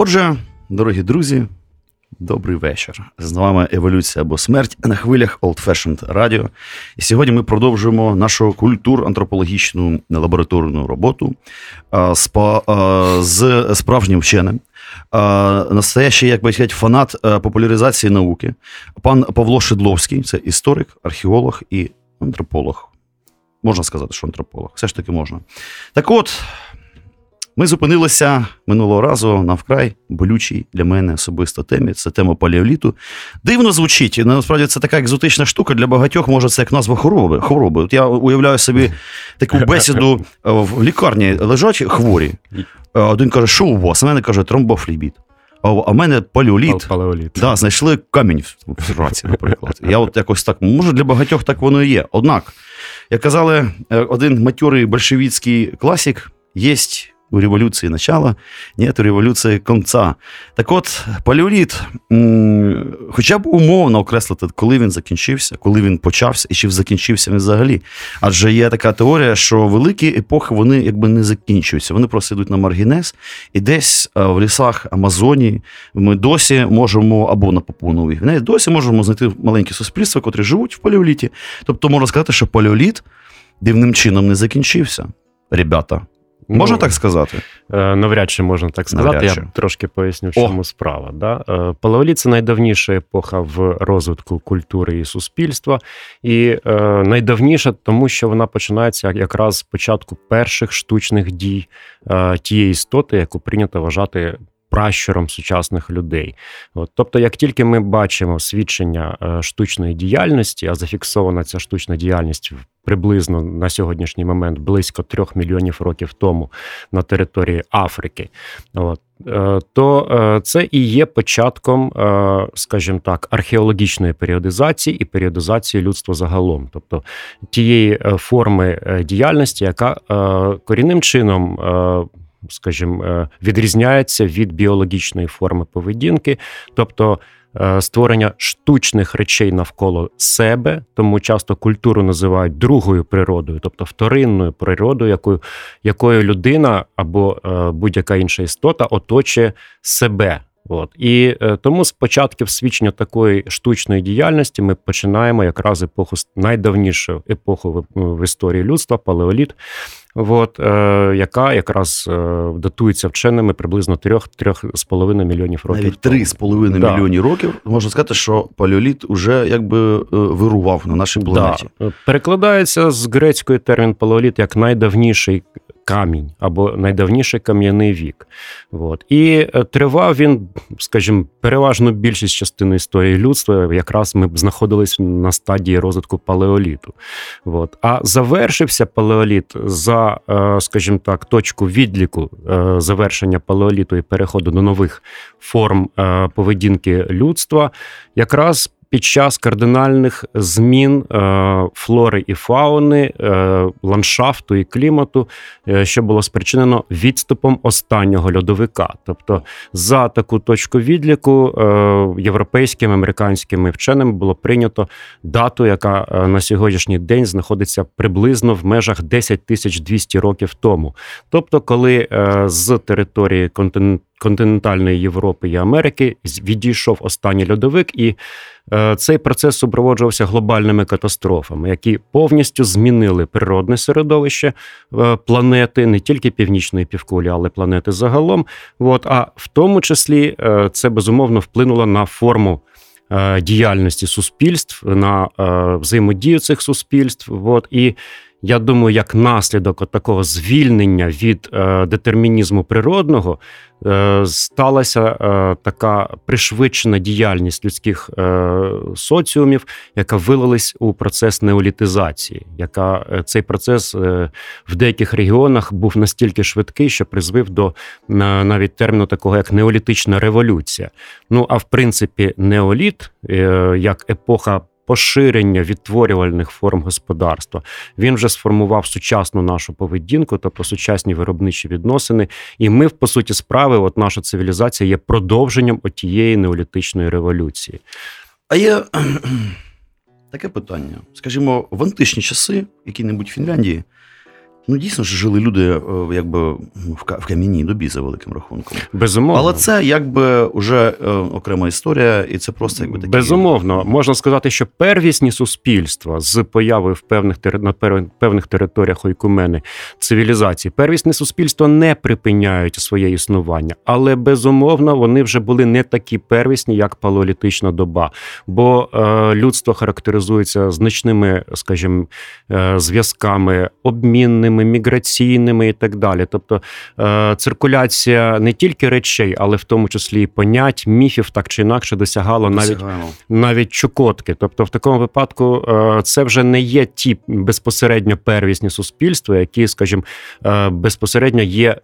Отже, дорогі друзі, добрий вечір. З вами Еволюція або смерть на хвилях Old Fashioned Radio. І сьогодні ми продовжуємо нашу культур-антропологічну лабораторну роботу з справжнім вченим. Настоящий, як би сказати, фанат популяризації науки. Пан Павло Шедловський це історик, археолог і антрополог. Можна сказати, що антрополог. Все ж таки можна. Так от. Ми зупинилися минулого разу на вкрай болючій для мене особисто темі. Це тема палеоліту. Дивно звучить. Насправді це така екзотична штука для багатьох. Може, це як назва хвороби. хвороби. От я уявляю собі таку бесіду в лікарні лежать хворі. Е, один каже, що у вас? А мене каже, тромбофлібіт. А в мене палеоліт. Палеоліт. Да, знайшли камінь в раці, наприклад. Я от якось так, може, для багатьох так воно і є. Однак, як казали, е, один матьорий большевіцький класик, єсть у революции начала, нет у революції конца. Так от, палеоліт, хоча б умовно окреслити, коли він закінчився, коли він почався і чи закінчився він взагалі. Адже є така теорія, що великі епохи вони якби не закінчуються. Вони просто йдуть на маргінез, і десь е, в лісах Амазонії ми досі можемо, або на Папу Новій досі можемо знайти маленькі суспільства, котрі живуть в палеоліті. Тобто можна сказати, що палеоліт дивним чином не закінчився. Ребята, Можна ну, так сказати? Е, навряд чи можна так сказати. Навряд Я трошки поясню, в чому О. справа. Да? Е, Палеоліт – це найдавніша епоха в розвитку культури і суспільства, і е, найдавніша, тому що вона починається якраз з початку перших штучних дій е, тієї істоти, яку прийнято вважати пращуром сучасних людей. От, Тобто, як тільки ми бачимо свідчення е, штучної діяльності, а зафіксована ця штучна діяльність приблизно на сьогоднішній момент близько трьох мільйонів років тому на території Африки, от, е, то е, це і є початком, скажімо так, археологічної періодизації і періодизації людства загалом, тобто тієї форми діяльності, яка корінним чином скажімо, е, відрізняється від біологічної форми поведінки, тобто е, створення штучних речей навколо себе, тому часто культуру називають другою природою, тобто вторинною природою, якою якою людина або е, будь-яка інша істота оточує себе. От і е, тому з початків свідчення такої штучної діяльності ми починаємо якраз епоху найдавнішу епоху в, в історії людства, палеоліт, от, е, яка якраз е, датується вченими приблизно 3-3,5 мільйонів років. Навіть 3,5 да. мільйонів років можна сказати, що палеоліт уже якби е, вирував на нашій планеті. Да. Перекладається з грецької термін палеоліт як найдавніший камінь або найдавніший кам'яний вік. От. І е, тривав він, скажімо, переважно більшість частини історії людства, якраз ми б знаходились на стадії розвитку палеоліту. От. А завершився палеоліт за, е, скажімо так, точку відліку е, завершення палеоліту і переходу до нових форм поведінки людства, якраз під час кардинальних змін е, флори і фауни, е, ландшафту і клімату, е, що було спричинено відступом останнього льодовика. Тобто, за таку точку відліку європейськими американськими вченими було прийнято дату, яка на сьогоднішній день знаходиться приблизно в межах 10 тисяч 200 років тому. Тобто, коли з території континентальної Європи і Америки відійшов останній льодовик, і цей процес супроводжувався глобальними катастрофами, які повністю змінили природне середовище е, планети, не тільки північної півкулі, але планети загалом. От, А в тому числі е, це безумовно вплинуло на форму. Діяльності суспільств на взаємодію цих суспільств, от і я думаю, як наслідок от такого звільнення від е, детермінізму природного е, сталася е, така пришвидшена діяльність людських е, соціумів, яка вилилась у процес неолітизації, яка е, цей процес е, в деяких регіонах був настільки швидкий, що призвив до навіть терміну такого як неолітична революція. Ну а в принципі, неоліт як епоха поширення відтворювальних форм господарства. Він вже сформував сучасну нашу поведінку, тобто сучасні виробничі відносини. І ми, по суті, справи, от наша цивілізація є продовженням отієї неолітичної революції. А є таке питання. Скажімо, в античні часи, які-небудь Фінляндії. Ну, дійсно ж жили люди е, якби в кам'яній добі за великим рахунком. Безумовно. Але це якби вже е, окрема історія, і це просто якби такі... безумовно. Можна сказати, що первісні суспільства з появою в певних на певних територіях ойкумени цивілізації, первісні суспільства не припиняють своє існування, але безумовно вони вже були не такі первісні, як палеолітична доба. Бо е, людство характеризується значними, скажімо, е, зв'язками обмінними економічними, міграційними і так далі. Тобто е, циркуляція не тільки речей, але в тому числі і понять, міфів так чи інакше досягала навіть навіть Чукотки. Тобто, в такому випадку е, це вже не є ті безпосередньо первісні суспільства, які, скажімо, е, безпосередньо є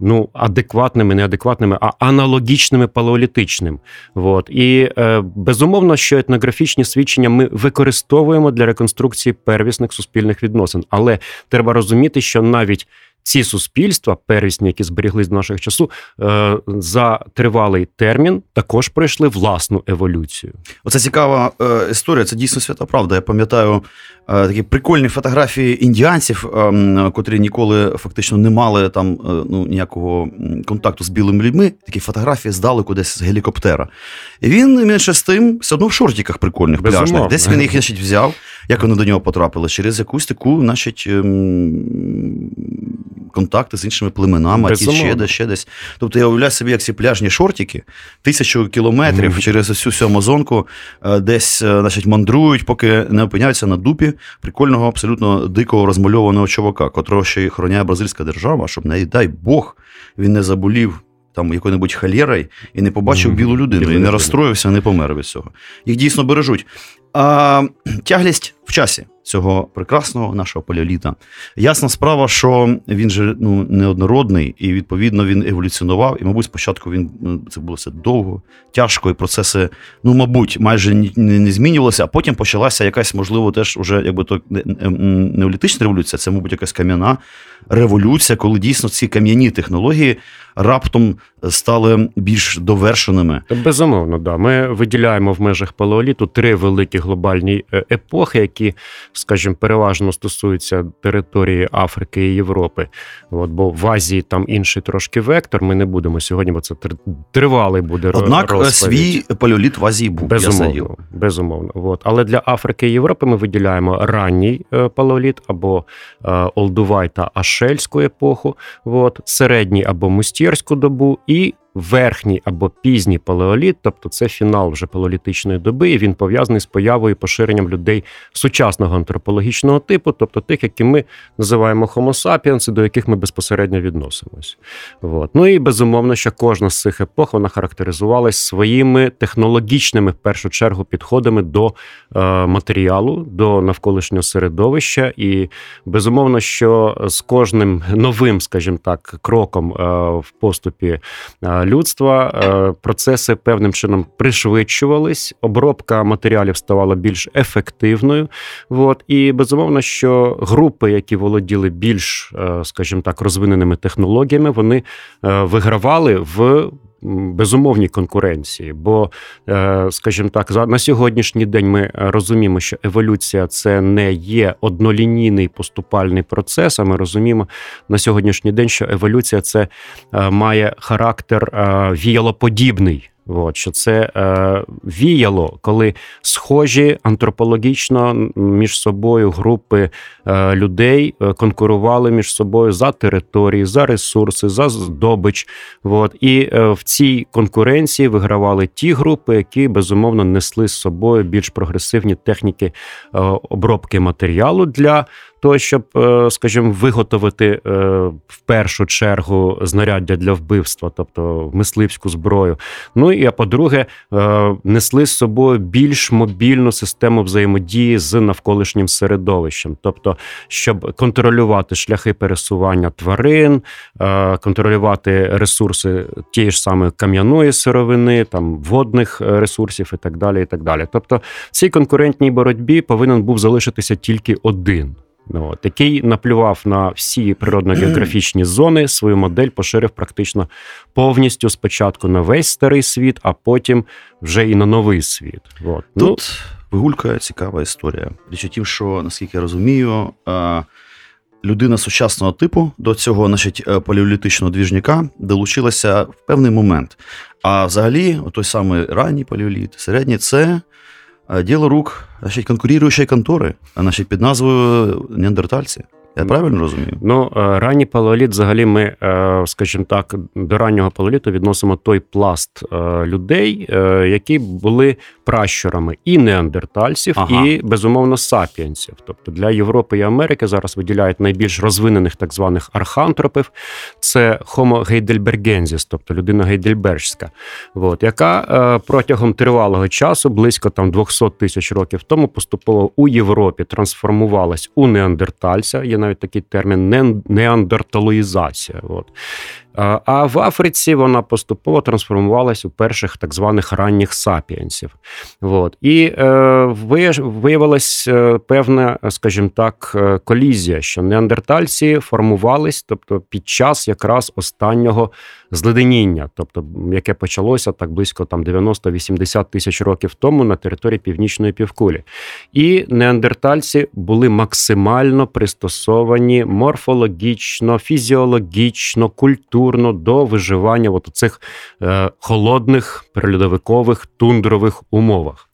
ну адекватними, неадекватними, а аналогічними палеолітичним. От. І безумовно, що етнографічні свідчення ми використовуємо для реконструкції первісних суспільних відносин, але треба розуміти, що навіть ці суспільства, первісні, які зберіглись до наших часу, е, за тривалий термін також пройшли власну еволюцію. Оце цікава е, історія. Це дійсно свята правда. Я пам'ятаю е, такі прикольні фотографії індіанців, котрі ніколи фактично не мали там ну ніякого контакту з білими людьми. Такі фотографії здалеку десь з гелікоптера. І він менше з тим все одно в шортиках прикольних пляжних. Десь він їх значить, взяв. Як вони до нього потрапили? Через якусь таку, значить. Контакти з іншими племенами, а ті ще десь, ще десь. Тобто я уявляю собі, як ці пляжні шортики тисячу кілометрів mm-hmm. через всю всю Амазонку е, десь е, значить, мандрують, поки не опиняються на дупі прикольного, абсолютно дикого розмальованого чувака, котрого ще й охороняє бразильська держава, щоб не дай Бог він не заболів. Там якою-небудь халєрою і не побачив mm-hmm. білу людину, і не розстроївся, не помер від цього. Їх дійсно бережуть. А, Тяглість в часі цього прекрасного нашого палеоліта. Ясна справа, що він же ну неоднородний, і відповідно він еволюціонував. І, мабуть, спочатку він ну, це було все довго, тяжко, і процеси, ну, мабуть, майже не, не змінювалися, а потім почалася якась, можливо, теж уже якби то неолітична революція, це, мабуть, якась кам'яна революція, коли дійсно ці кам'яні технології раптом стали більш довершеними. Безумовно, да. Ми виділяємо в межах палеоліту три великі глобальні е, епохи, які, скажімо, переважно стосуються території Африки і Європи. От, Бо в Азії там інший трошки вектор. Ми не будемо сьогодні, бо це тривалий буде Однак е, розповідь. свій палеоліт в Азії був. Безумовно. безумовно. От. Але для Африки і Європи ми виділяємо ранній е, палеоліт або Олдувай та Ашельську епоху, от, середній або мустєрську добу і верхній або пізній палеоліт, тобто це фінал вже палеолітичної доби, і він пов'язаний з появою і поширенням людей сучасного антропологічного типу, тобто тих, які ми називаємо Homo sapiens, до яких ми безпосередньо відносимось. От. Ну і безумовно, що кожна з цих епох вона характеризувалась своїми технологічними, в першу чергу, підходами до е, матеріалу, до навколишнього середовища. І безумовно, що з кожним новим, скажімо так, кроком е, в поступі. Е, людства е, процеси певним чином пришвидшувались, обробка матеріалів ставала більш ефективною. От. І безумовно, що групи, які володіли більш, е, скажімо так, розвиненими технологіями, вони е, вигравали в безумовній конкуренції. Бо, е, скажімо так, на сьогоднішній день ми розуміємо, що еволюція це не є однолінійний поступальний процес. А ми розуміємо на сьогоднішній день, що еволюція це е, має характер е, віялоподібний. От, що це е, віяло, коли схожі антропологічно між собою групи е, людей е, конкурували між собою за території, за ресурси, за здобич. От, і е, в цій конкуренції вигравали ті групи, які безумовно несли з собою більш прогресивні техніки е, обробки матеріалу для того, щоб, е, скажімо, виготовити в першу чергу знаряддя для вбивства, тобто мисливську зброю. Ну і а по-друге, несли з собою більш мобільну систему взаємодії з навколишнім середовищем, тобто, щоб контролювати шляхи пересування тварин, контролювати ресурси тієї ж самої кам'яної сировини, там водних ресурсів і так далі. і так далі. Тобто, в цій конкурентній боротьбі повинен був залишитися тільки один. От, який наплював на всі природно-географічні зони, свою модель поширив практично повністю спочатку на весь старий світ, а потім вже і на новий світ. От. Ну, Тут ну, вигулькає цікава історія. Річ у тім, що наскільки я розумію, людина сучасного типу до цього, значить, е, палеолітичного двіжника долучилася в певний момент. А взагалі, той самий ранній палеоліт, середній це діло рук значить, конкуруючої контори, значить, під назвою неандертальці. Я правильно розумію? Ну, е, ранній палеоліт, взагалі, ми, е, скажімо так, до раннього палеоліту відносимо той пласт е, людей, які були пращурами і неандертальців, ага. і безумовно сапіенсів. Тобто для Європи і Америки зараз виділяють найбільш розвинених так званих архантропів. Це Homo heidelbergensis, тобто людина гейдельбержська, от, яка протягом тривалого часу, близько там 200 тисяч років тому, поступово у Європі трансформувалась у неандертальця. Є навіть такий термін неандерталоїзація. От. А в Африці вона поступово трансформувалась у перших так званих ранніх сапіенсів. От. І е, виявилась е, певна, скажімо так, е, колізія, що неандертальці формувались, тобто під час якраз останнього зледеніння, тобто яке почалося так близько там 90-80 тисяч років тому на території північної півкулі. І неандертальці були максимально пристосовані морфологічно, фізіологічно, культурно до виживання в цих е, холодних перельодовикових тундрових умовах.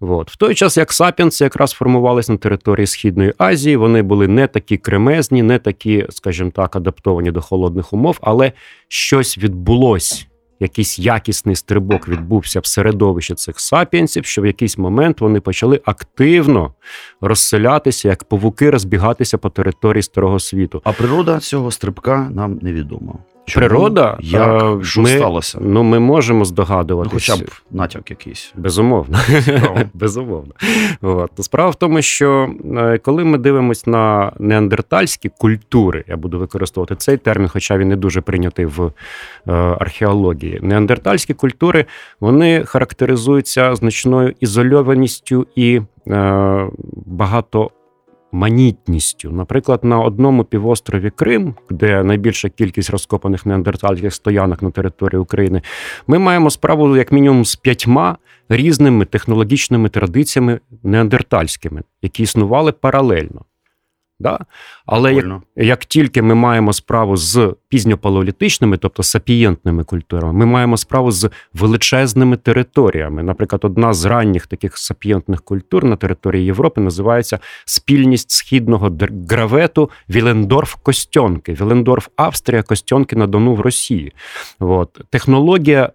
От. В той час, як сапіенси якраз формувалися на території Східної Азії, вони були не такі кремезні, не такі, скажімо так, адаптовані до холодних умов, але щось відбулось. Якийсь якісний стрибок відбувся в середовищі цих сапіенсів, що в якийсь момент вони почали активно розселятися, як павуки розбігатися по території старого світу. А природа цього стрибка нам невідома. Чому? Природа як е, що ми, сталося? Ну ми можемо здогадуватися. Ну, хоча б натяк якийсь. Безумовно. Безумовно. От. Справа в тому, що е, коли ми дивимося на неандертальські культури, я буду використовувати цей термін, хоча він не дуже прийнятий в е, археології. Неандертальські культури вони характеризуються значною ізольованістю і багато манітністю. Наприклад, на одному півострові Крим, де найбільша кількість розкопаних неандертальських стоянок на території України, ми маємо справу як мінімум з п'ятьма різними технологічними традиціями неандертальськими, які існували паралельно. Да? Але як, як тільки ми маємо справу з пізньопалеолітичними, тобто сапієнтними культурами, ми маємо справу з величезними територіями. Наприклад, одна з ранніх таких сапієнтних культур на території Європи називається спільність східного гравету Вілендорф Костьонки. Вілендорф Австрія, Костьонки на Дону в Росії. От. Технологія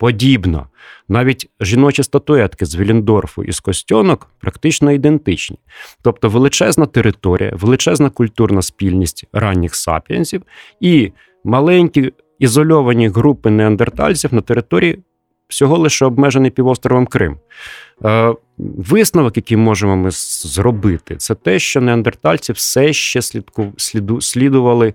подібна. Навіть жіночі статуетки з Віліндорфу і з Костьонок практично ідентичні. Тобто величезна територія, величезна культурна спільність ранніх сапіенсів і маленькі ізольовані групи неандертальців на території всього лише обмежений півостровом Крим. Е, висновок, який можемо ми зробити, це те, що неандертальці все ще слідку, сліду, слідували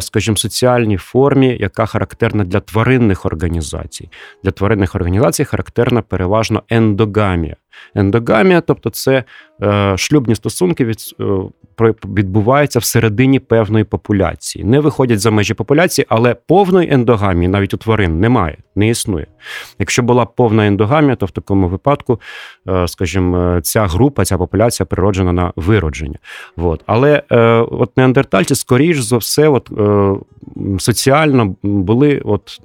скажімо, соціальній формі, яка характерна для тваринних організацій. Для тваринних організацій характерна переважно ендогамія. Ендогамія, тобто це е, шлюбні стосунки від, е, відбуваються всередині певної популяції. Не виходять за межі популяції, але повної ендогамії навіть у тварин немає, не існує. Якщо була повна ендогамія, то в такому випадку, е, скажімо, ця група, ця популяція природжена на виродження. От. Але от неандертальці, скоріш за все, от, соціально були, от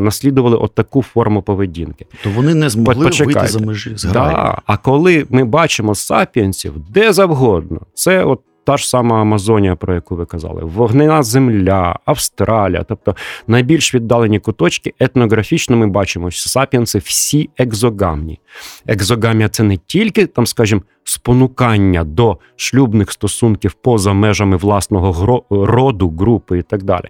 наслідували от таку форму поведінки. То вони не змогли Почекайте. вийти за межі. Да. А коли ми бачимо сапіенсів де завгодно, це от та ж сама Амазонія, про яку ви казали, вогнена земля, Австралія, тобто найбільш віддалені куточки, етнографічно ми бачимо, що сапіенси всі екзогамні. Екзогамія це не тільки там, скажімо, спонукання до шлюбних стосунків поза межами власного роду, групи і так далі.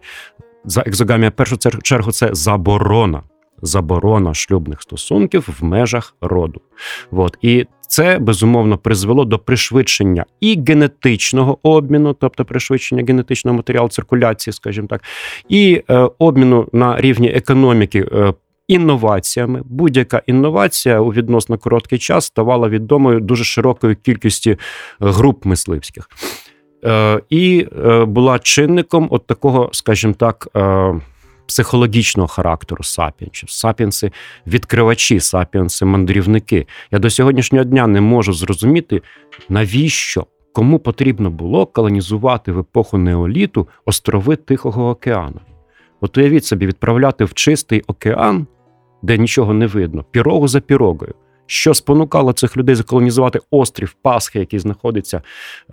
За екзогамія, в першу чергу, це заборона. Заборона шлюбних стосунків в межах роду. От. І це безумовно призвело до пришвидшення і генетичного обміну, тобто пришвидшення генетичного матеріалу циркуляції, скажімо так, і е, обміну на рівні економіки. Е, Інноваціями будь-яка інновація у відносно короткий час ставала відомою дуже широкою кількості груп мисливських, Е, і е, була чинником от такого, скажімо так. Психологічного характеру сапіенсів. Сапіенси відкривачі, сапіенси мандрівники. Я до сьогоднішнього дня не можу зрозуміти, навіщо кому потрібно було колонізувати в епоху неоліту острови Тихого океану. От уявіть собі, відправляти в чистий океан, де нічого не видно, пірогу за пірогою що спонукало цих людей заколонізувати острів Пасхи, який знаходиться,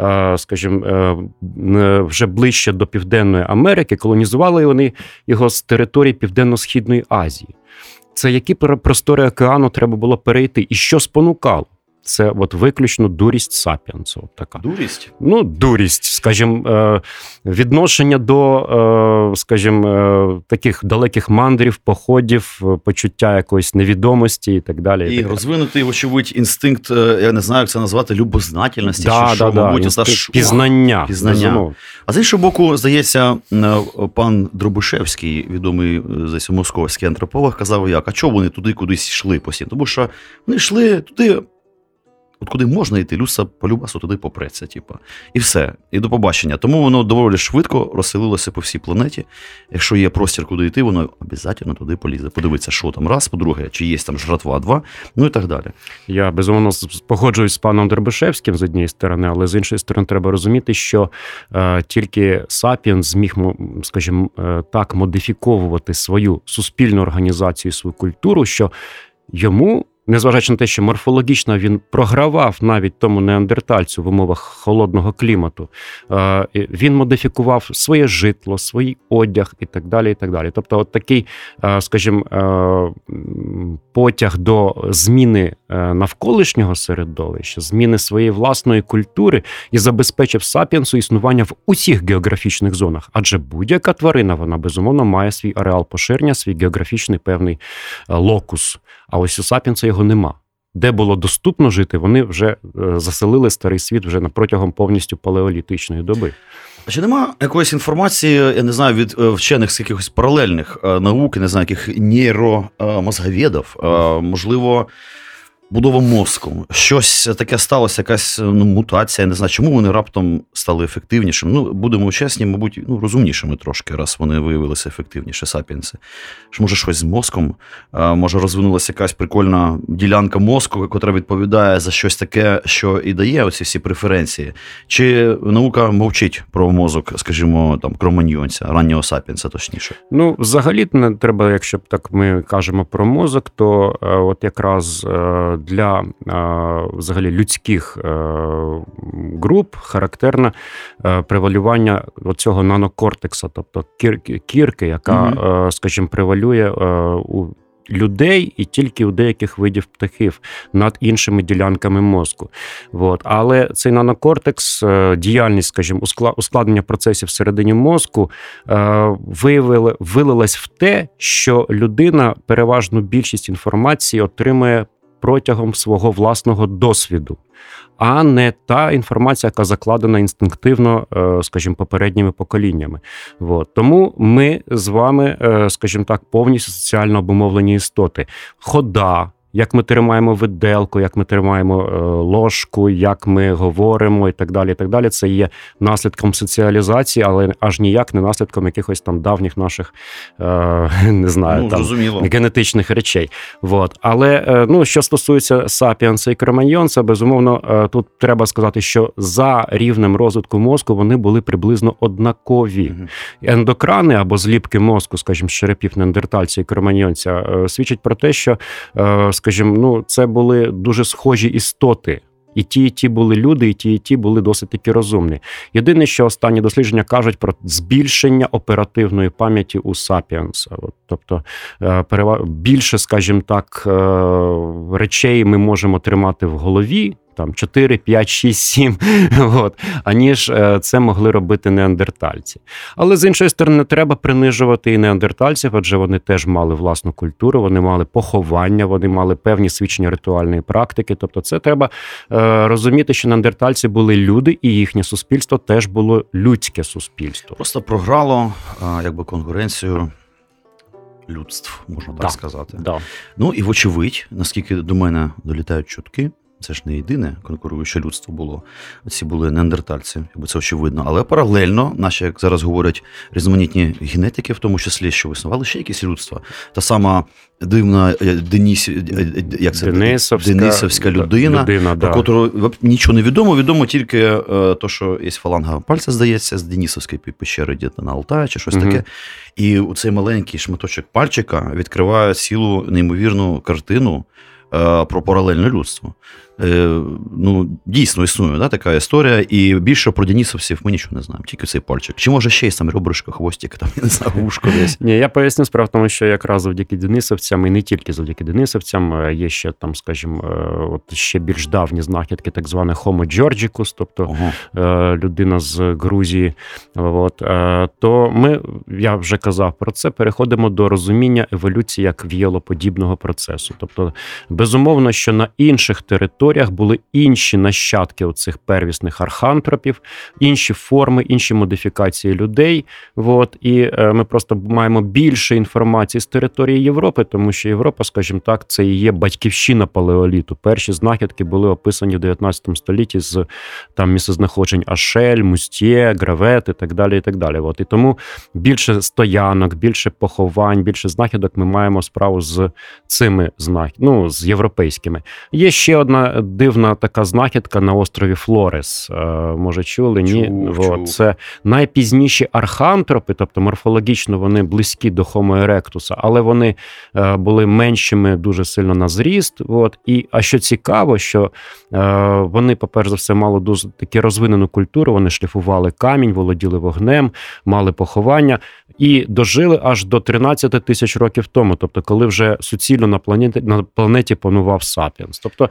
е, скажімо, е, вже ближче до Південної Америки. Колонізували вони його з території Південно-Східної Азії. Це які простори океану треба було перейти, і що спонукало? Це от виключно дурість сапіенсу. Така дурість? Ну, дурість, скажімо, е, відношення до, е, скажімо, е, таких далеких мандрів, походів, почуття якоїсь невідомості і так далі. І, і так розвинутий, вочевидь, інстинкт, я не знаю, як це назвати, любознательності, да, чи що, да, мабуть, да. та ж пізнання. пізнання. А з іншого боку, здається, пан Дробишевський, відомий зась московський антрополог, казав, як, а чого вони туди кудись йшли постійно? Тому що вони йшли туди. От куди можна йти, люса полюбасу туди попреться, типу. І все. І до побачення. Тому воно доволі швидко розселилося по всій планеті. Якщо є простір, куди йти, воно обов'язково туди полізе. Подивиться, що там раз, по-друге, чи є там жратва, два, ну і так далі. Я безумовно погоджуюсь з паном Дербишевським з однієї сторони, але з іншої сторони, треба розуміти, що е, тільки Сапіен зміг, скажімо, е, так модифіковувати свою суспільну організацію, свою культуру, що йому незважаючи на те, що морфологічно він програвав навіть тому неандертальцю в умовах холодного клімату, е, він модифікував своє житло, свій одяг і так далі. і так далі. Тобто, от такий, е, скажімо, е, потяг до зміни навколишнього середовища, зміни своєї власної культури і забезпечив сапіенсу існування в усіх географічних зонах, адже будь-яка тварина вона безумовно має свій ареал поширення, свій географічний певний локус. А ось у сапіенса його нема. Де було доступно жити, вони вже е, заселили старий світ вже протягом повністю палеолітичної доби. Чи нема якоїсь інформації, я не знаю, від е, вчених з якихось паралельних е, наук, не знаю, яких нейромозговедів, можливо будова мозку. Щось таке сталося, якась ну, мутація. Не знаю, чому вони раптом стали ефективнішими. Ну, будемо чесні, мабуть, ну, розумнішими трошки, раз вони виявилися ефективніше, сапіенси. Що, Може, щось з мозком, може, розвинулася якась прикольна ділянка мозку, яка відповідає за щось таке, що і дає оці всі преференції. Чи наука мовчить про мозок, скажімо, там кроманьйонця, раннього сапіенса, точніше? Ну, взагалі, не треба, якщо б так ми кажемо про мозок, то е, от якраз е, для взагалі людських е, груп характерне е, превалювання цього нанокортекса, тобто кірки, яка, угу. скажімо, превалює у людей і тільки у деяких видів птахів над іншими ділянками мозку. От. Але цей нанокортекс, діяльність, скажімо, ускладнення процесів всередині мозку виявили, вилилась в те, що людина переважну більшість інформації отримує протягом свого власного досвіду, а не та інформація, яка закладена інстинктивно, е, скажімо, попередніми поколіннями. От. Тому ми з вами, е, скажімо так, повністю соціально обумовлені істоти. Хода як ми тримаємо виделку, як ми тримаємо е, ложку, як ми говоримо і так далі. і так далі. Це є наслідком соціалізації, але аж ніяк не наслідком якихось там давніх наших е, не знаю, ну, там зрозуміло. генетичних речей. Вот. Але е, ну, що стосується сапіанса і кроманьйонса, безумовно, тут треба сказати, що за рівнем розвитку мозку вони були приблизно однакові. Ендокрани або зліпки мозку, скажімо, черепів неандертальця і кроманьйонця, свідчать про те, що скажімо, ну це були дуже схожі істоти. І ті, і ті були люди, і ті, і ті були досить таки розумні. Єдине, що останні дослідження кажуть про збільшення оперативної пам'яті у Сапіенса. Тобто е, більше, скажімо так, е, речей ми можемо тримати в голові там 4, 5, 6, 7, от, аніж е, це могли робити неандертальці. Але з іншої сторони, не треба принижувати і неандертальців, адже вони теж мали власну культуру, вони мали поховання, вони мали певні свідчення ритуальної практики. Тобто, це треба е, розуміти, що неандертальці були люди, і їхнє суспільство теж було людське суспільство. Просто програло якби конкуренцію. Людств, можна так да, сказати. Да. Ну і вочевидь, наскільки до мене долітають чутки, це ж не єдине конкуруюче людство було. Ці були неандертальці, якби це очевидно. Але паралельно, наші, як зараз говорять, різноманітні генетики, в тому числі, що виснували ще якісь людства. Та сама дивна е, Деніс, е, е, як це? Денисовська, Денисовська людина, людина про да. яку нічого не відомо. Відомо тільки то, що є фаланга пальця, здається, з Денісовської пещери десь на Алтаї чи щось угу. таке. І у цей маленький шматочок пальчика відкриває цілу неймовірну картину. Про паралельне людство. Е, ну, дійсно існує да, така історія, і більше про Денісовців ми нічого не знаємо, тільки цей пальчик. Чи може ще є там ребришка, хвостик, там, я не знаю, вушко десь. Ні, я поясню справу, тому що якраз завдяки Денисовцям, і не тільки завдяки Денисовцям, е, є ще там, скажімо, е, от ще більш давні знахідки, так зване Homo Georgicus, тобто ага. людина з Грузії. От, То ми, я вже казав про це, переходимо до розуміння еволюції як віолоподібного процесу. Тобто, безумовно, що на інших територіях територіях були інші нащадки оцих первісних архантропів, інші форми, інші модифікації людей. От, І е, ми просто маємо більше інформації з території Європи, тому що Європа, скажімо так, це і є батьківщина палеоліту. Перші знахідки були описані в 19 столітті з там місцезнаходжень Ашель, Мустє, Гравет і так далі. І так далі. От, І тому більше стоянок, більше поховань, більше знахідок ми маємо справу з цими знахідками, ну, з європейськими. Є ще одна дивна така знахідка на острові Флорес. Е, може, чули? Ні, чув. це найпізніші архантропи, тобто морфологічно вони близькі до Homo erectus, але вони е, були меншими дуже сильно на зріст. От. І, А що цікаво, що е, вони, по-перше за все, мали дуже таки розвинену культуру. Вони шліфували камінь, володіли вогнем, мали поховання і дожили аж до 13 тисяч років тому, тобто, коли вже суцільно на планеті на планеті панував Сапіенс. Тобто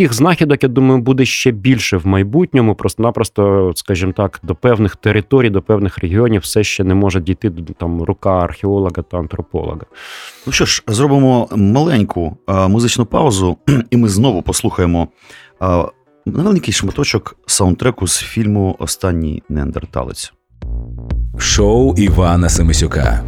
таких знахідок, я думаю, буде ще більше в майбутньому. Просто-напросто, скажімо так, до певних територій, до певних регіонів все ще не може дійти там рука археолога та антрополога. Ну що ж, зробимо маленьку а, музичну паузу, і ми знову послухаємо. А, Невеликий шматочок саундтреку з фільму Останній неандерталець шоу Івана Семисюка.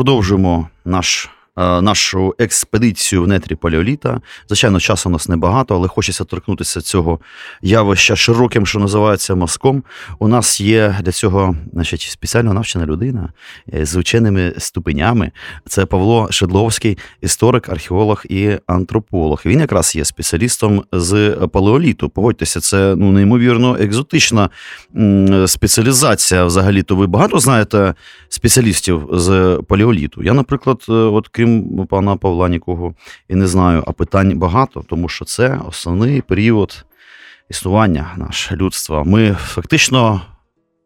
Продовжуємо наш нашу експедицію в нетрі палеоліта. Звичайно, часу у нас небагато, але хочеться торкнутися цього явища широким, що називається мазком. У нас є для цього значить, спеціально навчена людина е, з ученими ступенями. Це Павло Шедловський, історик, археолог і антрополог. Він якраз є спеціалістом з палеоліту. Погодьтеся, це ну неймовірно екзотична спеціалізація. Взагалі, то ви багато знаєте спеціалістів з палеоліту. Я, наприклад, е, от крім пана Павла, нікого і не знаю, а питань багато, тому що це основний період існування наше людства. Ми фактично.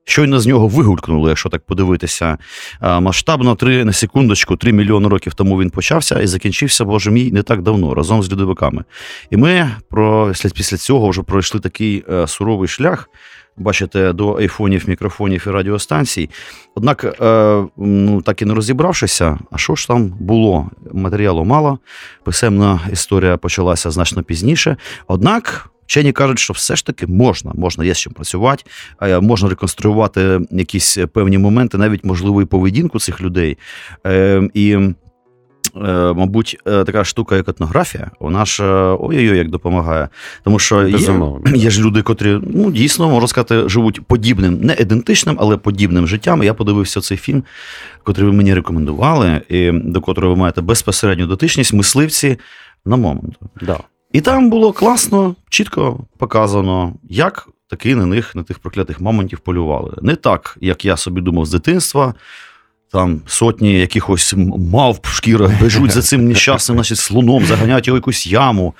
Щойно з нього вигулькнули, якщо так подивитися. Масштабно три на секундочку, три мільйони років тому він почався і закінчився, боже мій, не так давно, разом з льодовиками. І ми про після цього вже пройшли такий е, суровий шлях бачите, до айфонів, мікрофонів і радіостанцій. Однак, е, ну так і не розібравшися, а що ж там було? Матеріалу мало, писемна історія почалася значно пізніше. Однак. Вчені кажуть, що все ж таки можна, можна є з чим працювати, е, можна реконструювати якісь певні моменти, навіть можливо, і поведінку цих людей. Е, і мабуть, е, така штука, як етнографія, вона ж е, ой-ой-ой, як допомагає. Тому що є, є ж люди, котрі ну, дійсно, можна сказати, живуть подібним, не ідентичним, але подібним життям. Я подивився цей фільм, котрий ви мені рекомендували, і до котрого ви маєте безпосередню дотичність, мисливці на момент. Да. І там було класно, чітко показано, як таки на них, на тих проклятих мамонтів полювали. Не так, як я собі думав з дитинства там сотні якихось мавп в шкірах бежуть за цим нещасним значить, слоном, заганяють його в якусь яму,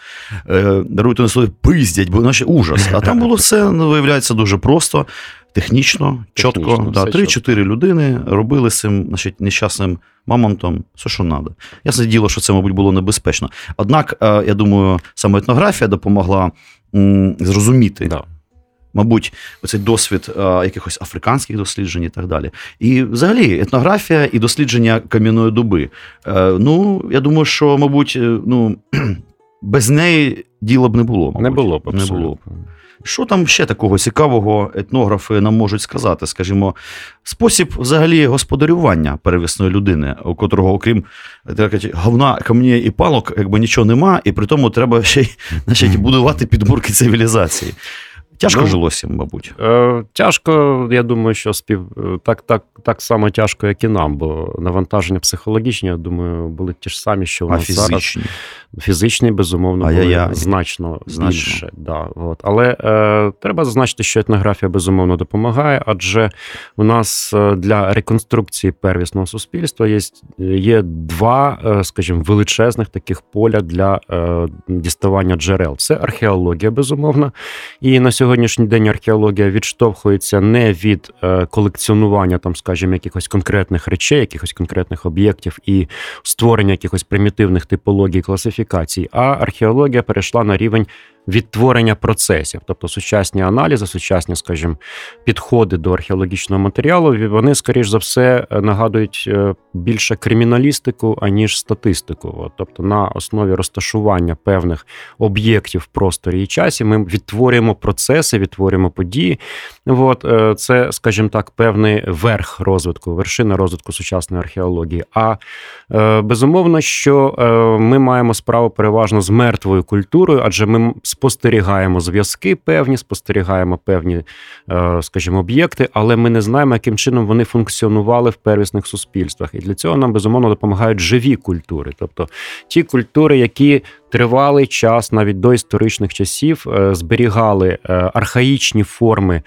е, даруйте на слові, пиздять, бо наче ужас. А там було все, ну, виявляється, дуже просто, технічно, чітко. Да, Три-чотири людини робили з цим значить, нещасним мамонтом, все, що треба. Ясне діло, що це, мабуть, було небезпечно. Однак, е, я думаю, саме етнографія допомогла зрозуміти. Да мабуть, оцей досвід е, якихось африканських досліджень і так далі. І взагалі етнографія і дослідження кам'яної доби. Е, ну, я думаю, що, мабуть, е, ну, без неї діла б не було. Мабуть. Не було б абсолютно. Не було. Що там ще такого цікавого етнографи нам можуть сказати? Скажімо, спосіб взагалі господарювання перевісної людини, у котрого, окрім говна, камні і палок, якби нічого нема, і при тому треба ще й значить, будувати підмурки цивілізації. Тяжко ну, жилося, мабуть. Е, Тяжко, я думаю, що спів так так, так само тяжко, як і нам, бо навантаження психологічні, я думаю, були ті ж самі, що у нас а фізичні? зараз. Фізичні, безумовно, були я значно, значно більше. Да, от. Але е, треба зазначити, що етнографія безумовно допомагає, адже у нас е, для реконструкції первісного суспільства є є два, е, скажімо, величезних таких поля для е, діставання джерел. Це археологія, безумовно. І на сьогоднішній день археологія відштовхується не від е, колекціонування, там, скажімо, якихось конкретних речей, якихось конкретних об'єктів і створення якихось примітивних типологій класифікацій, а археологія перейшла на рівень відтворення процесів, тобто сучасні аналізи, сучасні, скажімо, підходи до археологічного матеріалу, вони, скоріш за все, нагадують е, більше криміналістику, аніж статистику. Тобто, на основі розташування певних об'єктів в просторі і часі ми відтворюємо процеси, відтворюємо події. От, е, Це, скажімо так, певний верх розвитку, вершина розвитку сучасної археології. А е, безумовно, що ми маємо справу переважно з мертвою культурою, адже ми спостерігаємо зв'язки певні, спостерігаємо певні, е, скажімо, об'єкти, але ми не знаємо, яким чином вони функціонували в первісних суспільствах. І для цього нам безумовно допомагають живі культури, тобто ті культури, які тривалий час, навіть до історичних часів, е, зберігали е, архаїчні форми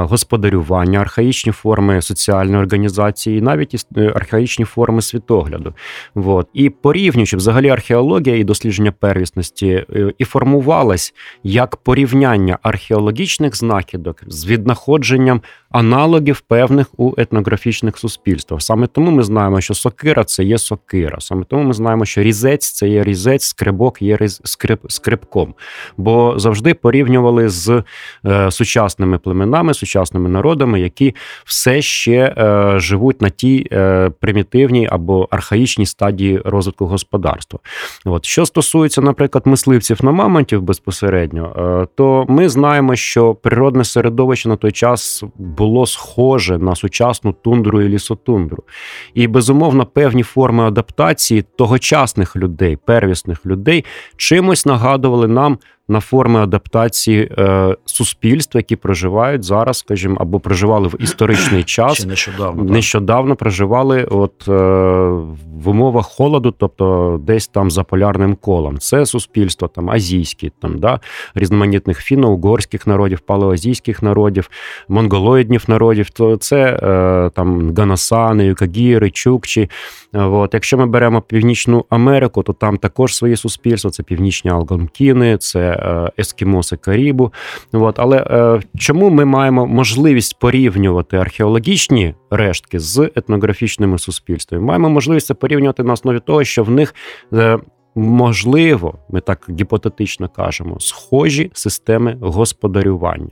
господарювання, архаїчні форми соціальної організації, навіть архаїчні форми світогляду. От. І порівнюючи взагалі археологія і дослідження первісності і формувалась як порівняння археологічних знахідок з віднаходженням аналогів певних у етнографічних суспільствах. Саме тому ми знаємо, що сокира це є сокира. Саме тому ми знаємо, що різець це є різець, скребок скребок є скреб, скребком. Бо завжди порівнювали з е, сучасними племенами, сучасними народами, які все ще е, живуть на тій е, примітивній або архаїчній стадії розвитку господарства. От що стосується, наприклад, мисливців на мамонтів безпосередньо, е, то ми знаємо, що природне середовище на той час було схоже на сучасну тундру і лісотундру. І безумовно певні форми адаптації тогочасних людей, первісних людей, чимось нагадували нам на форми адаптації е, суспільства, які проживають зараз, скажімо, або проживали в історичний час. Ще нещодавно нещодавно проживали от е, в умовах холоду, тобто десь там за полярним колом. Це суспільство там азійське, там да різноманітних фіно-угорських народів, палеоазійських народів, монголоїднів народів. То це е, там Ганасани, Юкагіри, Чукчі. От. Якщо ми беремо Північну Америку, то там також свої суспільства. Це північні Алгонкіни, це ескімоси Карібу. От. Але е, чому ми маємо можливість порівнювати археологічні рештки з етнографічними суспільствами? Маємо можливість це порівнювати на основі того, що в них. Можливо, ми так гіпотетично кажемо, схожі системи господарювання.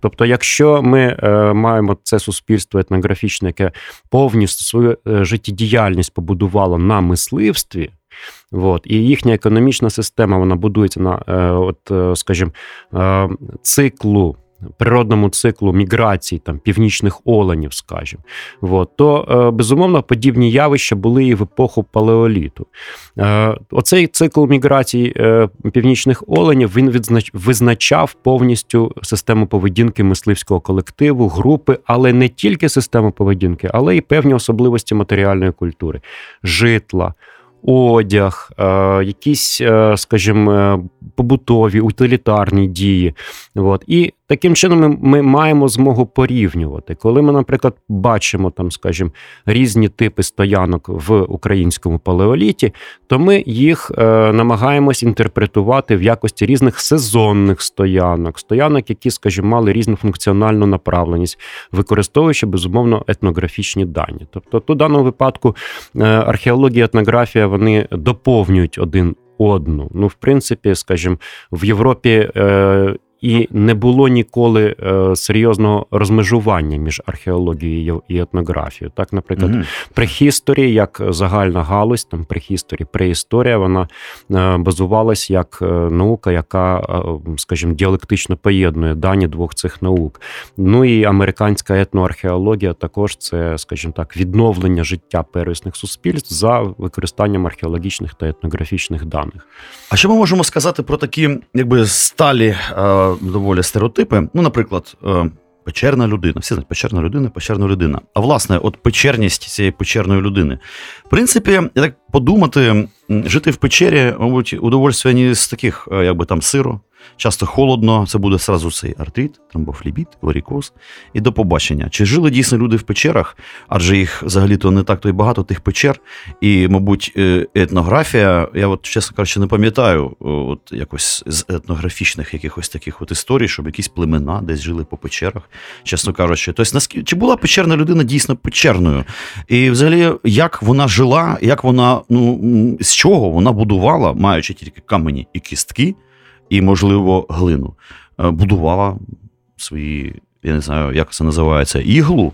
Тобто, якщо ми е, маємо це суспільство етнографічне, яке повністю свою е, життєдіяльність побудувало на мисливстві, От. І їхня економічна система вона будується на, е, от, е, скажімо, е, циклу. Природному циклу міграції там північних оленів, скажімо, От. то безумовно подібні явища були і в епоху палеоліту. Оцей цикл міграції північних оленів він визначав повністю систему поведінки мисливського колективу, групи, але не тільки систему поведінки, але й певні особливості матеріальної культури, житла одяг, е, якісь, е, скажімо, е, побутові, утилітарні дії. От. І таким чином ми, маємо змогу порівнювати. Коли ми, наприклад, бачимо там, скажімо, різні типи стоянок в українському палеоліті, то ми їх е, намагаємось інтерпретувати в якості різних сезонних стоянок, стоянок, які, скажімо, мали різну функціональну направленість, використовуючи безумовно етнографічні дані. Тобто, у даному випадку е, археологія, етнографія вони доповнюють один одну. Ну, в принципі, скажімо, в Європі. Е, і не було ніколи е, серйозного розмежування між археологією і етнографією. Так, наприклад, mm-hmm. прехісторі, як загальна галузь, там прехісторі, преісторія, вона е, базувалась як е, наука, яка, скажімо, діалектично поєднує дані двох цих наук. Ну і американська етноархеологія також це, скажімо так, відновлення життя первісних суспільств за використанням археологічних та етнографічних даних. А що ми можемо сказати про такі, якби сталі? Доволі стереотипи. Ну, наприклад, е, печерна людина. Всі знають, печерна людина, печерна людина. А власне, от печерність цієї печерної людини. В принципі, я так подумати, жити в печері, мабуть, удовольствие не з таких, е, якби там сиро, часто холодно, це буде сразу цей артрит, тромбофлібіт, варікоз. І до побачення. Чи жили дійсно люди в печерах? Адже їх взагалі-то не так то й багато тих печер. І, мабуть, е, етнографія, я от, чесно кажучи, не пам'ятаю от якось з етнографічних якихось таких от історій, щоб якісь племена десь жили по печерах, чесно кажучи. Тобто, наскільки чи була печерна людина дійсно печерною? І взагалі, як вона жила, як вона, ну з чого вона будувала, маючи тільки камені і кістки? І, можливо, глину. Е, будувала свої, я не знаю, як це називається, іглу.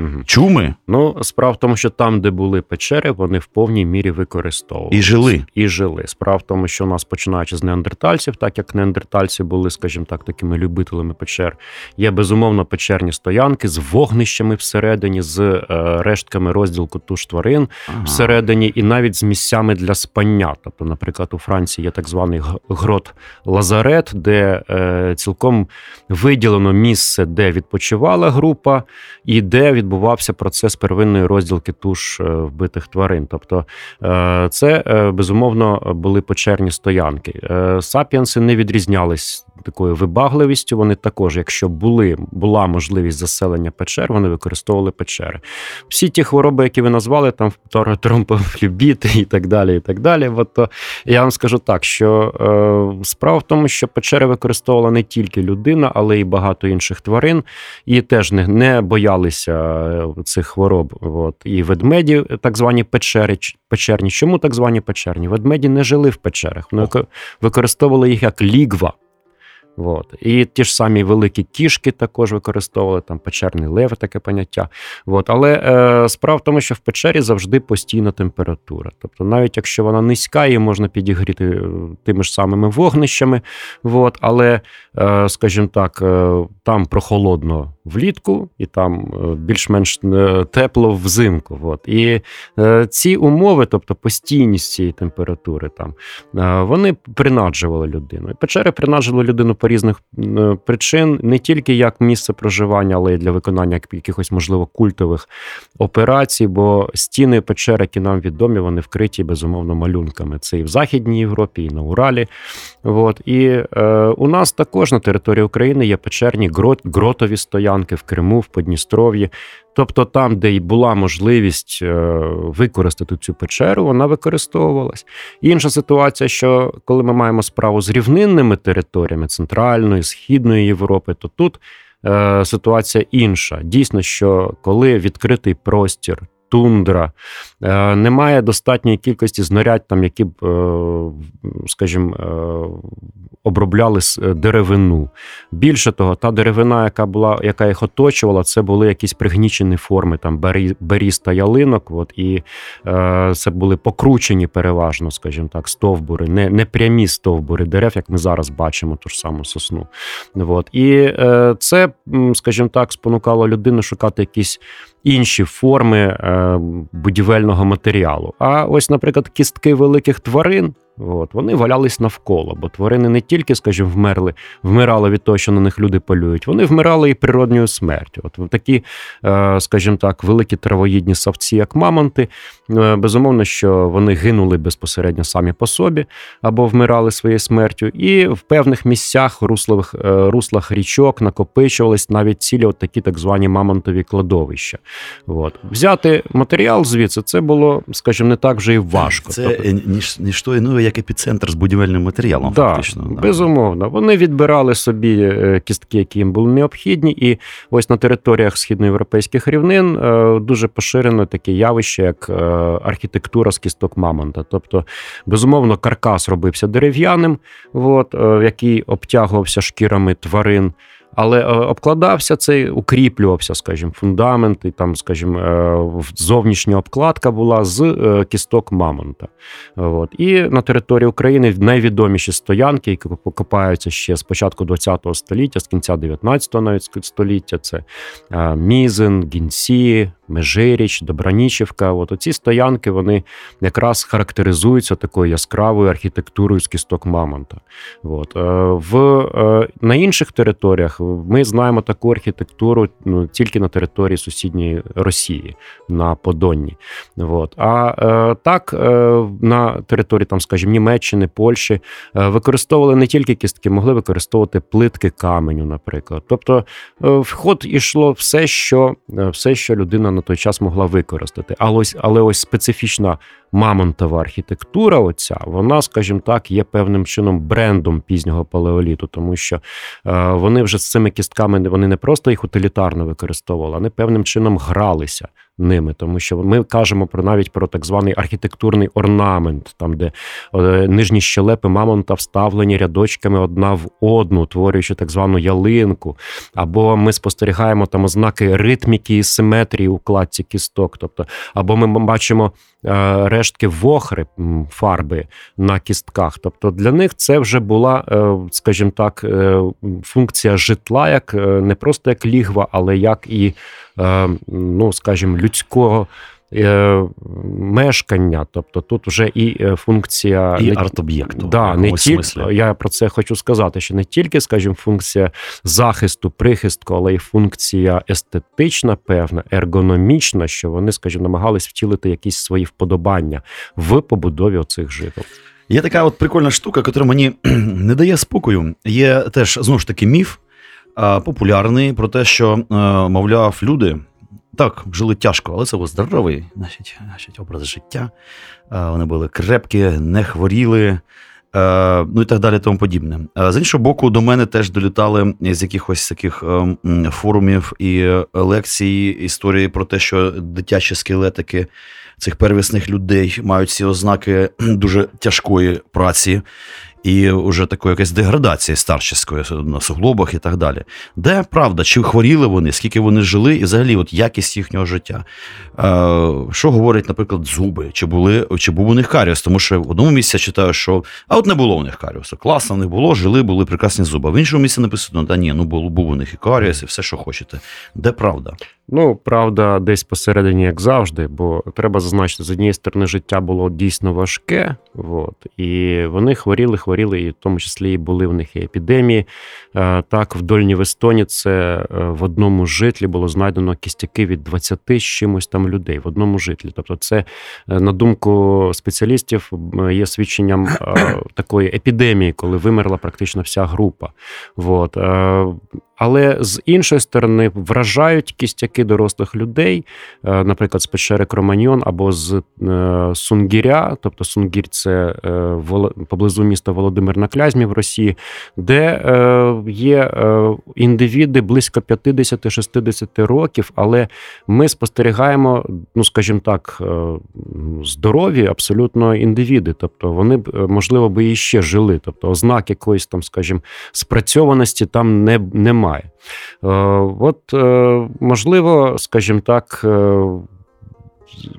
Угу. Чуми? Ну, справа в тому, що там, де були печери, вони в повній мірі використовували. І жили. І жили. Справа в тому, що у нас починаючи з неандертальців, так як неандертальці були, скажімо так, такими любителями печер, є безумовно печерні стоянки з вогнищами всередині, з е, рештками розділку туш тварин ага. всередині, і навіть з місцями для спання. Тобто, наприклад, у Франції є так званий грот Лазарет, де е, цілком виділено місце, де відпочивала група, і де від відбувався процес первинної розділки туш е, вбитих тварин. Тобто е, це е, безумовно були печерні стоянки. Сапіенси не відрізнялись такою вибагливістю. Вони також, якщо були, була можливість заселення печер, вони використовували печери. Всі ті хвороби, які ви назвали, там тромбофлюбіти і так далі. і так далі. От, я вам скажу так, що справа в тому, що печери використовувала не тільки людина, але й багато інших тварин, і теж не боялися цих хвороб. От. І ведмеді, так звані печери, печерні. Чому так звані печерні? Ведмеді не жили в печерах, вони використовували їх як лігва. От. І ті ж самі великі кішки також використовували, там печерний лев, таке поняття. От. Але е, справа в тому, що в печері завжди постійна температура. Тобто, навіть якщо вона низька, її можна підігріти е, тими ж самими вогнищами. От. Але, е, скажімо так, е, там прохолодно влітку, і там е, більш-менш е, тепло взимку. От. І е, ці умови, тобто постійність цієї температури, там, вони принаджували людину. І печери принаджували людину по різних причин, не тільки як місце проживання, але й для виконання якихось, можливо, культових операцій, бо стіни печер, які нам відомі, вони вкриті безумовно малюнками. Це і в Західній Європі, і на Уралі. От. І е, у нас також на території України є печерні грот, гротові стоянки в Криму, в Подністров'ї. Тобто, там, де й була можливість е, використати цю печеру, вона використовувалась. Інша ситуація, що коли ми маємо справу з рівнинними територіями Центральної, Східної Європи, то тут е, ситуація інша. Дійсно, що коли відкритий простір тундра, е, немає достатньої кількості знарядь, там, які б, е, скажімо, е, обробляли деревину. Більше того, та деревина, яка була, яка їх оточувала, це були якісь пригнічені форми, там беріз та ялинок. От, І це були покручені переважно, скажімо так, стовбури, не не прямі стовбури дерев, як ми зараз бачимо, ту ж саму сосну. От. І це, скажімо так, спонукало людину шукати якісь інші форми е, будівельного матеріалу. А ось, наприклад, кістки великих тварин. От, Вони валялись навколо, бо тварини не тільки, скажімо, вмерли, вмирали від того, що на них люди полюють, вони вмирали і природньою смертю. От такі, е, скажімо так, великі травоїдні савці, як мамонти, е, безумовно, що вони гинули безпосередньо самі по собі або вмирали своєю смертю, і в певних місцях руслових, е, руслах річок накопичувались навіть цілі от такі так звані мамонтові кладовища. От. Взяти матеріал звідси це було, скажімо, не так вже і важко. Це тобто... ніж, ніж то іноді як епіцентр з будівельним матеріалом. Да, фактично. Да. Безумовно. Вони відбирали собі е, кістки, які їм були необхідні. І ось на територіях східноєвропейських рівнин е, дуже поширено таке явище, як е, архітектура з кісток Мамонта. Тобто, безумовно, каркас робився дерев'яним, от, який обтягувався шкірами тварин. Але е, обкладався цей, укріплювався, скажімо, фундамент, і там, скажімо, е, зовнішня обкладка була з е, кісток Мамонта. От. І на території України найвідоміші стоянки, які покопаються ще з початку ХХ століття, з кінця 19 навіть століття, це Мізин, Гінсі, Межиріч, Добранічівка. От оці стоянки вони якраз характеризуються такою яскравою архітектурою з кісток Мамонта. От. Е, в, е, На інших територіях ми знаємо таку архітектуру ну, тільки на території сусідньої Росії, на Подонні. От. А е, так, на території, там, скажімо, Німеччини, Польщі використовували не тільки кістки, могли використовувати плитки каменю, наприклад. Тобто в ход ішло все, що, все, що людина на той час могла використати. Але ось, але ось специфічна мамонтова архітектура, оця, вона, скажімо так, є певним чином брендом пізнього палеоліту, тому що е, вони вже з цими кістками вони не просто їх утилітарно використовували, вони певним чином гралися ними, тому що ми кажемо про навіть про так званий архітектурний орнамент, там де е, нижні щелепи мамонта вставлені рядочками одна в одну, творюючи так звану ялинку. Або ми спостерігаємо там ознаки ритміки і симетрії у кладці кісток. Тобто, або ми бачимо рештки вохри фарби на кістках. Тобто для них це вже була, е, скажімо так, функція житла, як не просто як лігва, але як і Е, ну скажімо, людського. Е, мешкання, тобто тут вже і е, функція і арт-об'єкту. Да, не тільки я про це хочу сказати, що не тільки, скажімо, функція захисту, прихистку, але й функція естетична, певна, ергономічна, що вони, скажімо, намагались втілити якісь свої вподобання в побудові оцих житок. Є така от прикольна штука, яка мені не дає спокою. Є теж знову ж таки міф популярний про те, що, мовляв, люди так жили тяжко, але це був здоровий значить, значить, образ життя. Вони були крепкі, не хворіли. Ну і так далі, тому подібне. З іншого боку, до мене теж долітали з якихось таких форумів і лекцій історії про те, що дитячі скелетики цих первісних людей мають ці ознаки дуже тяжкої праці і вже такої якоїсь деградації старческої на суглобах і так далі. Де правда, чи хворіли вони, скільки вони жили, і взагалі от якість їхнього життя? Е, Що говорять, наприклад, зуби? Чи були, чи був у них каріус? Тому що в одному місці я читаю, що а от не було у них каріусу. Класно, не було, жили, були прекрасні зуби. В іншому місці написано, та ні, ну було був у них і каріус, і все, що хочете. Де правда? Ну, правда, десь посередині, як завжди, бо треба зазначити, з однієї сторони, життя було дійсно важке, от, і вони хворіли, хворіли, і в тому числі і були в них і епідемії. Е, так, в Дольній Вестоні це е, в одному житлі було знайдено кістяки від 20 з чимось там людей в одному житлі. Тобто, це, е, на думку спеціалістів, є свідченням такої епідемії, коли вимерла практично вся група. От. Але з іншої сторони вражають кістяки дорослих людей, е, наприклад, з печери Кроманьйон або з е, Сунгіря, тобто Сунгір це е, поблизу міста Володимир на Клязьмі в Росії, де є індивіди близько 50-60 років, але ми спостерігаємо, ну скажімо так, здорові абсолютно індивіди. Тобто вони б можливо би і ще жили. Тобто ознак якоїсь там, скажімо, спрацьованості там не немає немає. Е, от, е, можливо, скажімо так, е,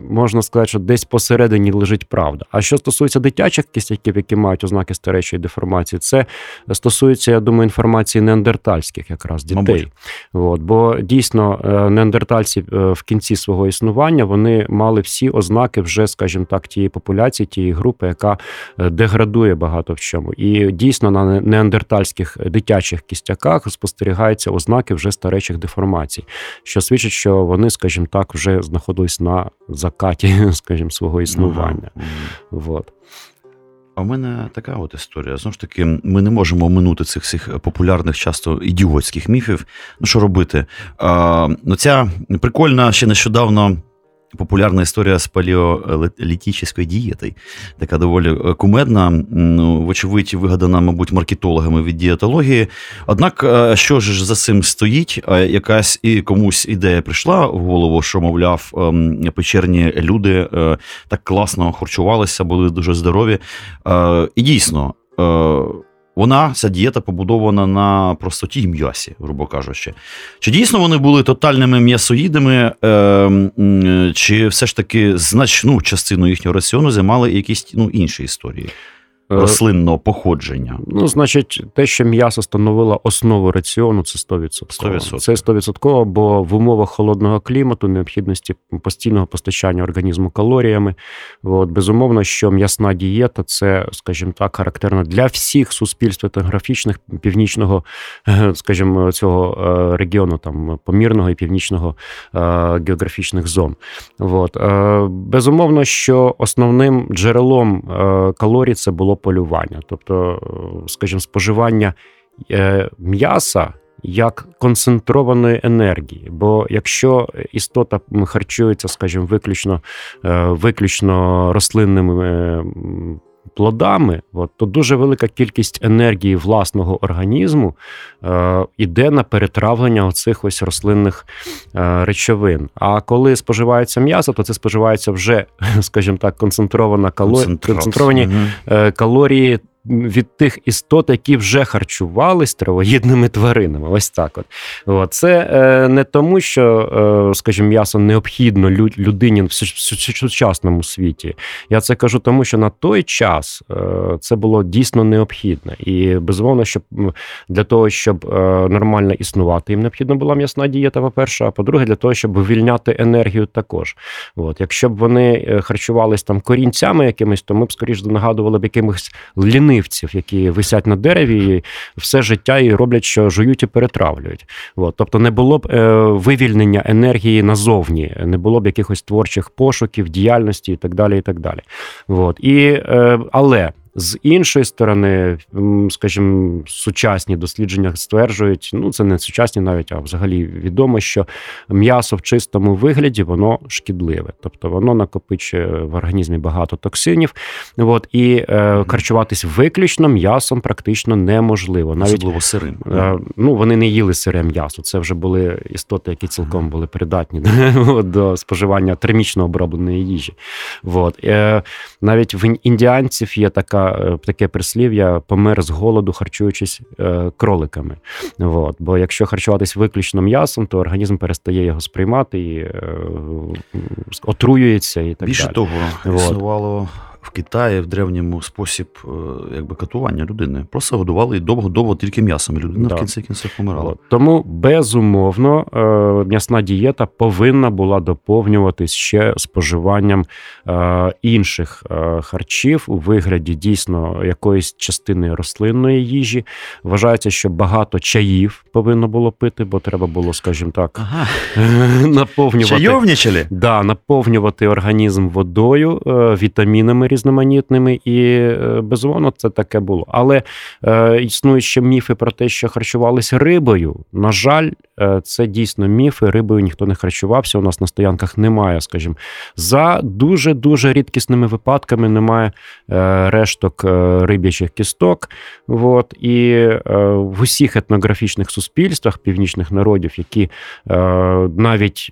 можна сказати, що десь посередині лежить правда. А що стосується дитячих кістяків, які мають ознаки старечої деформації, це стосується, я думаю, інформації неандертальських якраз дітей. От, Бо дійсно е, неандертальці е, в кінці свого існування вони мали всі ознаки вже, скажімо так, тієї популяції, тієї групи, яка е, деградує багато в чому. І дійсно на неандертальських дитячих кістяках спостерігаються ознаки вже старечих деформацій, що свідчить, що вони, скажімо так, вже знаходились на закаті, скажімо, свого існування. Ага. Вот. А в мене така от історія. Знову ж таки, ми не можемо оминути цих всіх популярних, часто ідіотських міфів. Ну, що робити? А, ну, Ця прикольна ще нещодавно популярна історія з палеолітичною дієтою, така доволі е, кумедна, ну, вочевидь, вигадана, мабуть, маркетологами від дієтології. Однак, е, що ж за цим стоїть? Якась і комусь ідея прийшла в голову, що, мовляв, ем, печерні люди е, так класно харчувалися, були дуже здорові. І дійсно. Вона, ця дієта побудована на простоті м'ясі, грубо кажучи. Чи дійсно вони були тотальними м'ясоїдами, е, чи все ж таки значну частину їхнього раціону займали якісь ну, інші історії? Е, рослинного походження. Ну, значить, те, що м'ясо становило основу раціону, це 100%. 100%. Це 100%, бо в умовах холодного клімату, необхідності постійного постачання організму калоріями. От, Безумовно, що м'ясна дієта це, скажімо так, характерна для всіх суспільств етнографічних північного, скажімо, цього е, регіону, там помірного і північного е, географічних зон. От. Безумовно, що основним джерелом калорій це було полювання, тобто, е, скажімо, споживання е, м'яса. Як концентрованої енергії, бо якщо істота харчується, скажімо, виключно е, виключно рослинними плодами, от, то дуже велика кількість енергії власного організму е, йде на перетравлення оцих ось рослинних е, речовин. А коли споживається м'ясо, то це споживається вже, скажімо так, концентрована калорія, концентровані угу. калорії від тих істот, які вже харчувались травоїдними тваринами. Ось так. От. Це е, не тому, що, е, скажімо, м'ясо необхідно людині в сучасному світі. Я це кажу, тому що на той час е, це було дійсно необхідно. І безумовно, щоб для того, щоб нормально існувати, їм необхідна була м'ясна дієта, по-перше, а по-друге, для того, щоб вивільняти енергію також. От. Якщо б вони харчувались там корінцями якимись, то ми б скоріше нагадували б якимось лінивим лінивців, які висять на дереві і все життя і роблять, що жують і перетравлюють. От. Тобто не було б е, вивільнення енергії назовні, не було б якихось творчих пошуків, діяльності і так далі. і так далі. От. І, е, Але З іншої сторони, скажімо, сучасні дослідження стверджують, ну це не сучасні навіть, а взагалі відомо, що м'ясо в чистому вигляді воно шкідливе, тобто воно накопичує в організмі багато токсинів. От і е, харчуватись виключно м'ясом практично неможливо. Навіть Особливо сирим. Е, ну вони не їли сире м'ясо. Це вже були істоти, які цілком були придатні до споживання термічно обробленої їжі. От. Е, навіть в індіанців є така, таке прислів'я помер з голоду, харчуючись е, кроликами. От. Бо якщо харчуватись виключно м'ясом, то організм перестає його сприймати і е, отруюється і так Більше далі. того, існувало в Китаї в древньому спосіб е, якби катування людини. Просто годували довго-довго тільки м'ясом. Людина да. в кінці кінців помирала. Тому безумовно е, м'ясна дієта повинна була доповнюватись ще споживанням е, інших харчів у вигляді дійсно якоїсь частини рослинної їжі. Вважається, що багато чаїв повинно було пити, бо треба було, скажімо так, ага. наповнювати да, наповнювати організм водою, вітамінами різноманітними, і е, безумовно це таке було. Але е, існують ще міфи про те, що харчувалися рибою. На жаль, це дійсно міфи. Рибою ніхто не харчувався. У нас на стоянках немає, скажімо, за дуже дуже рідкісними випадками немає е, решток е, риб'ячих кісток. От, і е, в усіх етнографічних суспільствах північних народів, які навіть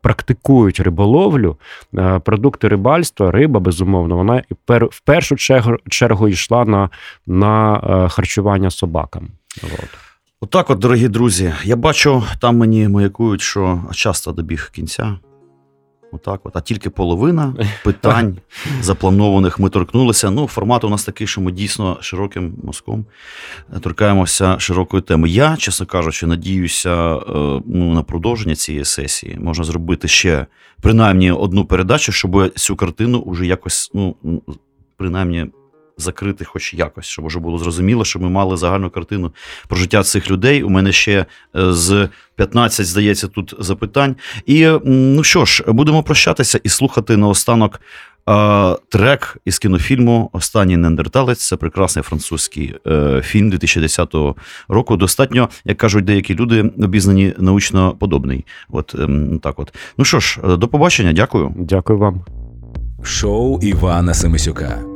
практикують риболовлю, продукти рибальства, риба безумовно вона в першу чергу йшла на на е, харчування собакам. От. Отак, от, дорогі друзі, я бачу, там мені маякують, що часто добіг кінця. Отак, от, а тільки половина питань запланованих ми торкнулися. Ну, формат у нас такий, що ми дійсно широким мозком торкаємося широкої теми. Я, чесно кажучи, надіюся е, ну, на продовження цієї сесії можна зробити ще принаймні одну передачу, щоб цю картину вже якось, ну, принаймні закрити, хоч якось, щоб вже було зрозуміло, щоб ми мали загальну картину про життя цих людей. У мене ще е, з 15, здається, тут запитань. І ну що ж, будемо прощатися і слухати наостанок. Трек із кінофільму Останній Нендерталець це прекрасний французький е, фільм 2010 року. Достатньо, як кажуть деякі люди, обізнані научно подобний. От ем, так от. Ну що ж, е, до побачення, дякую. Дякую вам. Шоу Івана Семисюка.